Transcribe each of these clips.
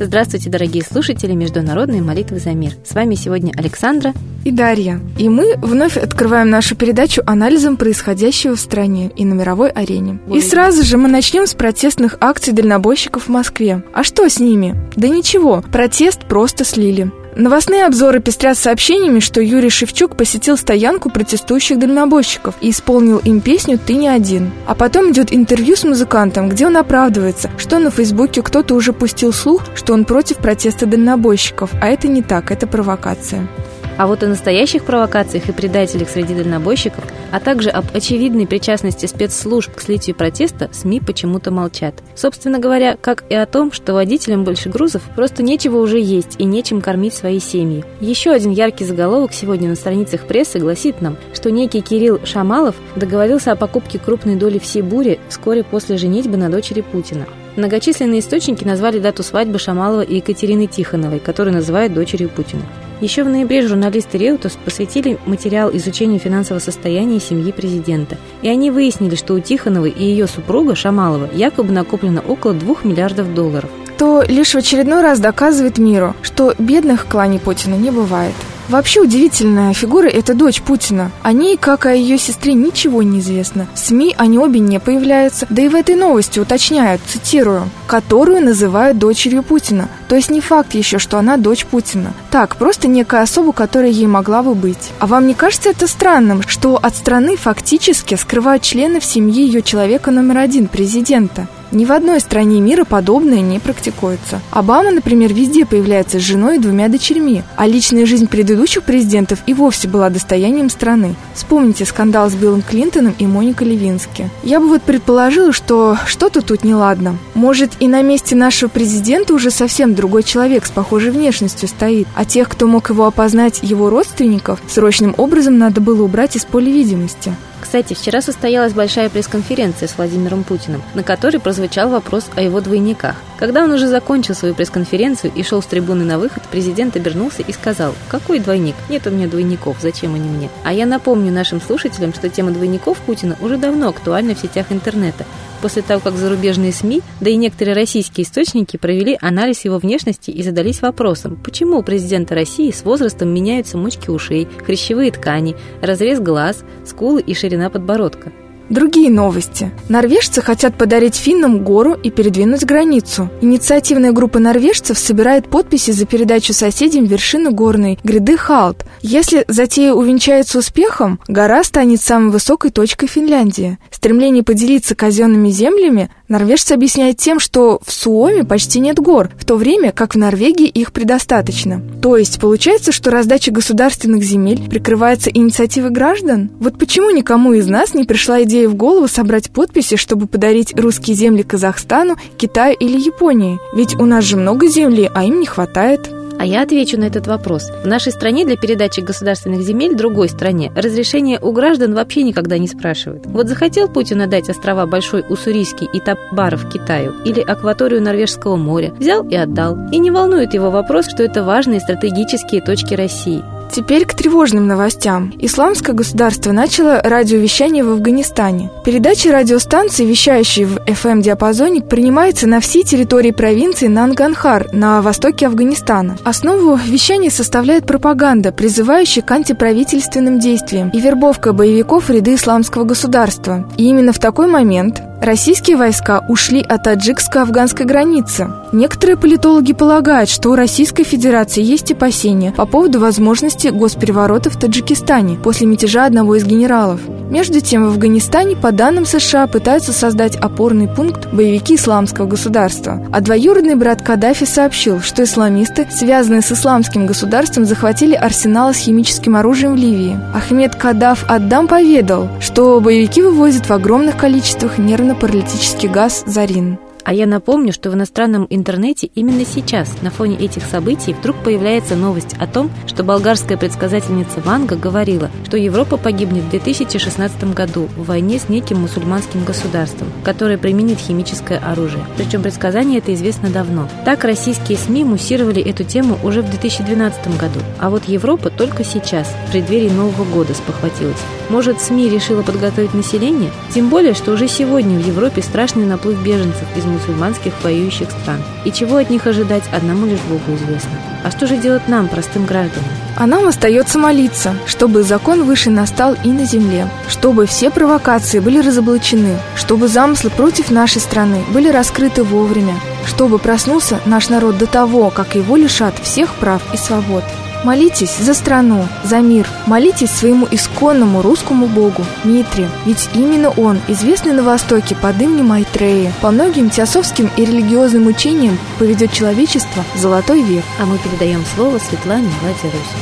Здравствуйте, дорогие слушатели Международной молитвы за мир. С вами сегодня Александра и Дарья. И мы вновь открываем нашу передачу анализом происходящего в стране и на мировой арене. И сразу же мы начнем с протестных акций дальнобойщиков в Москве. А что с ними? Да ничего, протест просто слили. Новостные обзоры пестрят сообщениями, что Юрий Шевчук посетил стоянку протестующих дальнобойщиков и исполнил им песню «Ты не один». А потом идет интервью с музыкантом, где он оправдывается, что на Фейсбуке кто-то уже пустил слух, что он против протеста дальнобойщиков, а это не так, это провокация. А вот о настоящих провокациях и предателях среди дальнобойщиков, а также об очевидной причастности спецслужб к слитию протеста СМИ почему-то молчат. Собственно говоря, как и о том, что водителям больше грузов просто нечего уже есть и нечем кормить свои семьи. Еще один яркий заголовок сегодня на страницах прессы гласит нам, что некий Кирилл Шамалов договорился о покупке крупной доли всей бури вскоре после женитьбы на дочери Путина. Многочисленные источники назвали дату свадьбы Шамалова и Екатерины Тихоновой, которую называют дочерью Путина. Еще в ноябре журналисты Реутус посвятили материал изучению финансового состояния семьи президента. И они выяснили, что у Тихоновой и ее супруга Шамалова якобы накоплено около 2 миллиардов долларов. То лишь в очередной раз доказывает миру, что бедных в клане Путина не бывает. Вообще удивительная фигура – это дочь Путина. О ней, как о ее сестре, ничего не известно. В СМИ они обе не появляются. Да и в этой новости уточняют, цитирую, «которую называют дочерью Путина». То есть не факт еще, что она дочь Путина. Так, просто некая особа, которая ей могла бы быть. А вам не кажется это странным, что от страны фактически скрывают членов семьи ее человека номер один, президента? Ни в одной стране мира подобное не практикуется. Обама, например, везде появляется с женой и двумя дочерьми, а личная жизнь предыдущих президентов и вовсе была достоянием страны. Вспомните скандал с Биллом Клинтоном и Моникой Левински. Я бы вот предположила, что что-то тут неладно. Может, и на месте нашего президента уже совсем другой человек с похожей внешностью стоит, а тех, кто мог его опознать, его родственников, срочным образом надо было убрать из поля видимости. Кстати, вчера состоялась большая пресс-конференция с Владимиром Путиным, на которой прозвучал вопрос о его двойниках. Когда он уже закончил свою пресс-конференцию и шел с трибуны на выход, президент обернулся и сказал, «Какой двойник? Нет у меня двойников, зачем они мне?» А я напомню нашим слушателям, что тема двойников Путина уже давно актуальна в сетях интернета, после того, как зарубежные СМИ, да и некоторые российские источники провели анализ его внешности и задались вопросом, почему у президента России с возрастом меняются мочки ушей, хрящевые ткани, разрез глаз, скулы и ширина подбородка. Другие новости. Норвежцы хотят подарить финнам гору и передвинуть границу. Инициативная группа норвежцев собирает подписи за передачу соседям вершины горной гряды Халт. Если затея увенчается успехом, гора станет самой высокой точкой Финляндии. Стремление поделиться казенными землями норвежцы объясняют тем, что в Суоме почти нет гор, в то время как в Норвегии их предостаточно. То есть получается, что раздача государственных земель прикрывается инициативой граждан? Вот почему никому из нас не пришла идея в голову собрать подписи, чтобы подарить русские земли Казахстану, Китаю или Японии? Ведь у нас же много земли, а им не хватает. А я отвечу на этот вопрос. В нашей стране для передачи государственных земель другой стране разрешение у граждан вообще никогда не спрашивают. Вот захотел Путин отдать острова Большой Уссурийский и Табаров Китаю или акваторию Норвежского моря, взял и отдал. И не волнует его вопрос, что это важные стратегические точки России. Теперь к тревожным новостям. Исламское государство начало радиовещание в Афганистане. Передача радиостанции, вещающей в FM-диапазоне, принимается на всей территории провинции Нанганхар на востоке Афганистана. Основу вещания составляет пропаганда, призывающая к антиправительственным действиям и вербовка боевиков в ряды исламского государства. И именно в такой момент Российские войска ушли от таджикско-афганской границы. Некоторые политологи полагают, что у Российской Федерации есть опасения по поводу возможности госпереворота в Таджикистане после мятежа одного из генералов. Между тем, в Афганистане, по данным США, пытаются создать опорный пункт боевики исламского государства. А двоюродный брат Каддафи сообщил, что исламисты, связанные с исламским государством, захватили арсенал с химическим оружием в Ливии. Ахмед Каддаф Аддам поведал, что боевики вывозят в огромных количествах нервно нервно-паралитический газ «Зарин». А я напомню, что в иностранном интернете именно сейчас, на фоне этих событий, вдруг появляется новость о том, что болгарская предсказательница Ванга говорила, что Европа погибнет в 2016 году в войне с неким мусульманским государством, которое применит химическое оружие. Причем предсказание это известно давно. Так российские СМИ муссировали эту тему уже в 2012 году, а вот Европа только сейчас, в преддверии Нового года, спохватилась. Может, СМИ решила подготовить население? Тем более, что уже сегодня в Европе страшный наплыв беженцев из мусульманских воюющих стран. И чего от них ожидать, одному лишь Богу известно. А что же делать нам, простым гражданам? А нам остается молиться, чтобы закон выше настал и на земле, чтобы все провокации были разоблачены, чтобы замыслы против нашей страны были раскрыты вовремя, чтобы проснулся наш народ до того, как его лишат всех прав и свобод. Молитесь за страну, за мир. Молитесь своему исконному русскому богу Митре, ведь именно он, известный на Востоке под именем Майтрея, по многим теософским и религиозным учениям поведет человечество в золотой век. А мы передаем слово Светлане Ладе Руси.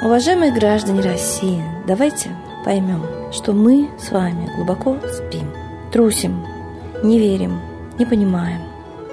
Уважаемые граждане России, давайте поймем, что мы с вами глубоко спим, трусим, не верим, не понимаем.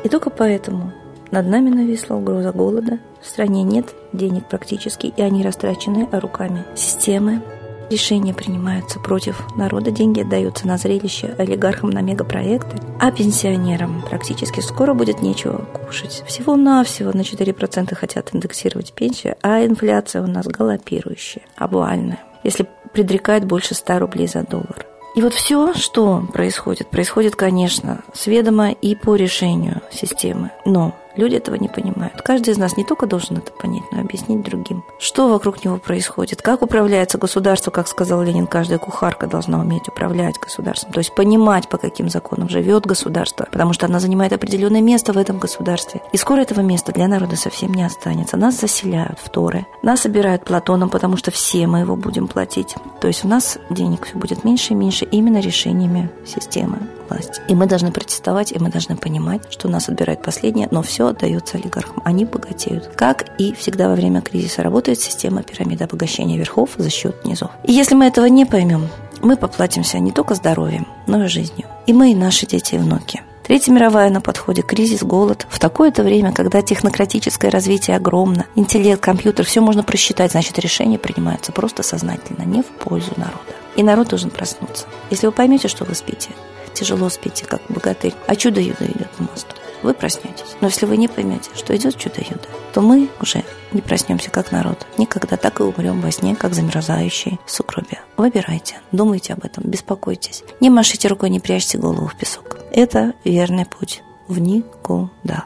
И только поэтому над нами нависла угроза голода, в стране нет денег практически, и они растрачены руками системы. Решения принимаются против народа, деньги отдаются на зрелище олигархам на мегапроекты, а пенсионерам практически скоро будет нечего кушать. Всего-навсего на 4% хотят индексировать пенсию, а инфляция у нас галопирующая, обвальная, если предрекает больше 100 рублей за доллар. И вот все, что происходит, происходит, конечно, с ведома и по решению системы. Но Люди этого не понимают. Каждый из нас не только должен это понять, но и объяснить другим. Что вокруг него происходит, как управляется государство, как сказал Ленин, каждая кухарка должна уметь управлять государством. То есть понимать, по каким законам живет государство, потому что она занимает определенное место в этом государстве. И скоро этого места для народа совсем не останется. Нас заселяют в Торы, нас собирают Платоном, потому что все мы его будем платить. То есть у нас денег все будет меньше и меньше именно решениями системы власти. И мы должны протестовать, и мы должны понимать, что нас отбирают последнее, но все отдается олигархам. Они богатеют. Как и всегда во время кризиса работает система пирамиды обогащения верхов за счет низов. И если мы этого не поймем, мы поплатимся не только здоровьем, но и жизнью. И мы, и наши дети и внуки. Третья мировая на подходе, кризис, голод. В такое-то время, когда технократическое развитие огромно, интеллект, компьютер, все можно просчитать, значит, решения принимаются просто сознательно, не в пользу народа. И народ должен проснуться. Если вы поймете, что вы спите, тяжело спите, как богатырь, а чудо-юдо идет на мосту. Вы проснетесь. Но если вы не поймете, что идет чудо-юдо, то мы уже не проснемся как народ. Никогда так и умрем во сне, как замерзающие в сукробе. Выбирайте, думайте об этом, беспокойтесь. Не машите рукой, не прячьте голову в песок. Это верный путь в никуда.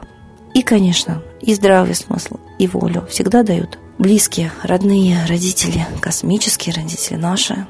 И, конечно, и здравый смысл, и волю всегда дают близкие, родные, родители, космические родители наши,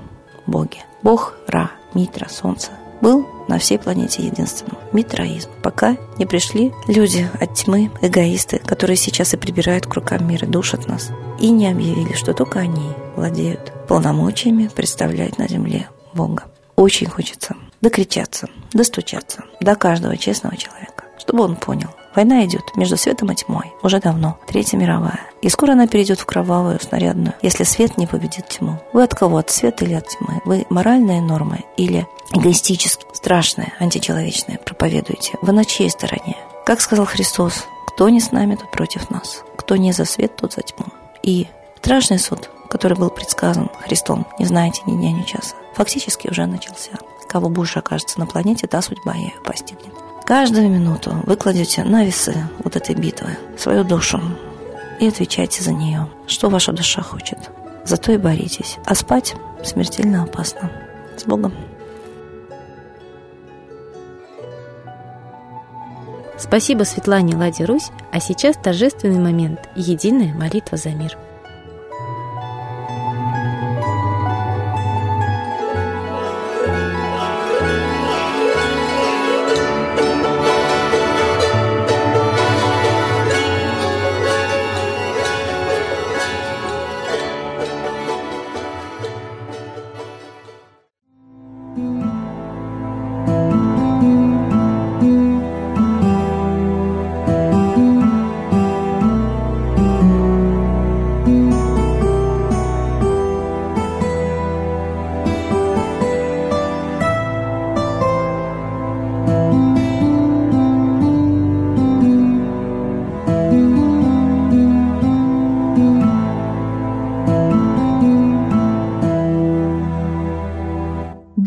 боги. Бог Ра, Митра, Солнце, был на всей планете единственным – митроизм. Пока не пришли люди от тьмы, эгоисты, которые сейчас и прибирают к рукам мира, душат нас, и не объявили, что только они владеют полномочиями представлять на земле Бога. Очень хочется докричаться, достучаться до каждого честного человека, чтобы он понял, Война идет между светом и тьмой. Уже давно. Третья мировая. И скоро она перейдет в кровавую, снарядную, если свет не победит тьму. Вы от кого? От света или от тьмы? Вы моральные нормы или эгоистически страшное, античеловечное проповедуете? Вы на чьей стороне? Как сказал Христос, кто не с нами, тот против нас. Кто не за свет, тот за тьму. И страшный суд, который был предсказан Христом, не знаете ни дня, ни часа, фактически уже начался. Кого больше окажется на планете, та судьба ее постигнет. Каждую минуту вы кладете на весы вот этой битвы свою душу и отвечайте за нее, что ваша душа хочет. Зато и боритесь. А спать смертельно опасно. С Богом. Спасибо Светлане Ладе Русь, а сейчас торжественный момент – единая молитва за мир.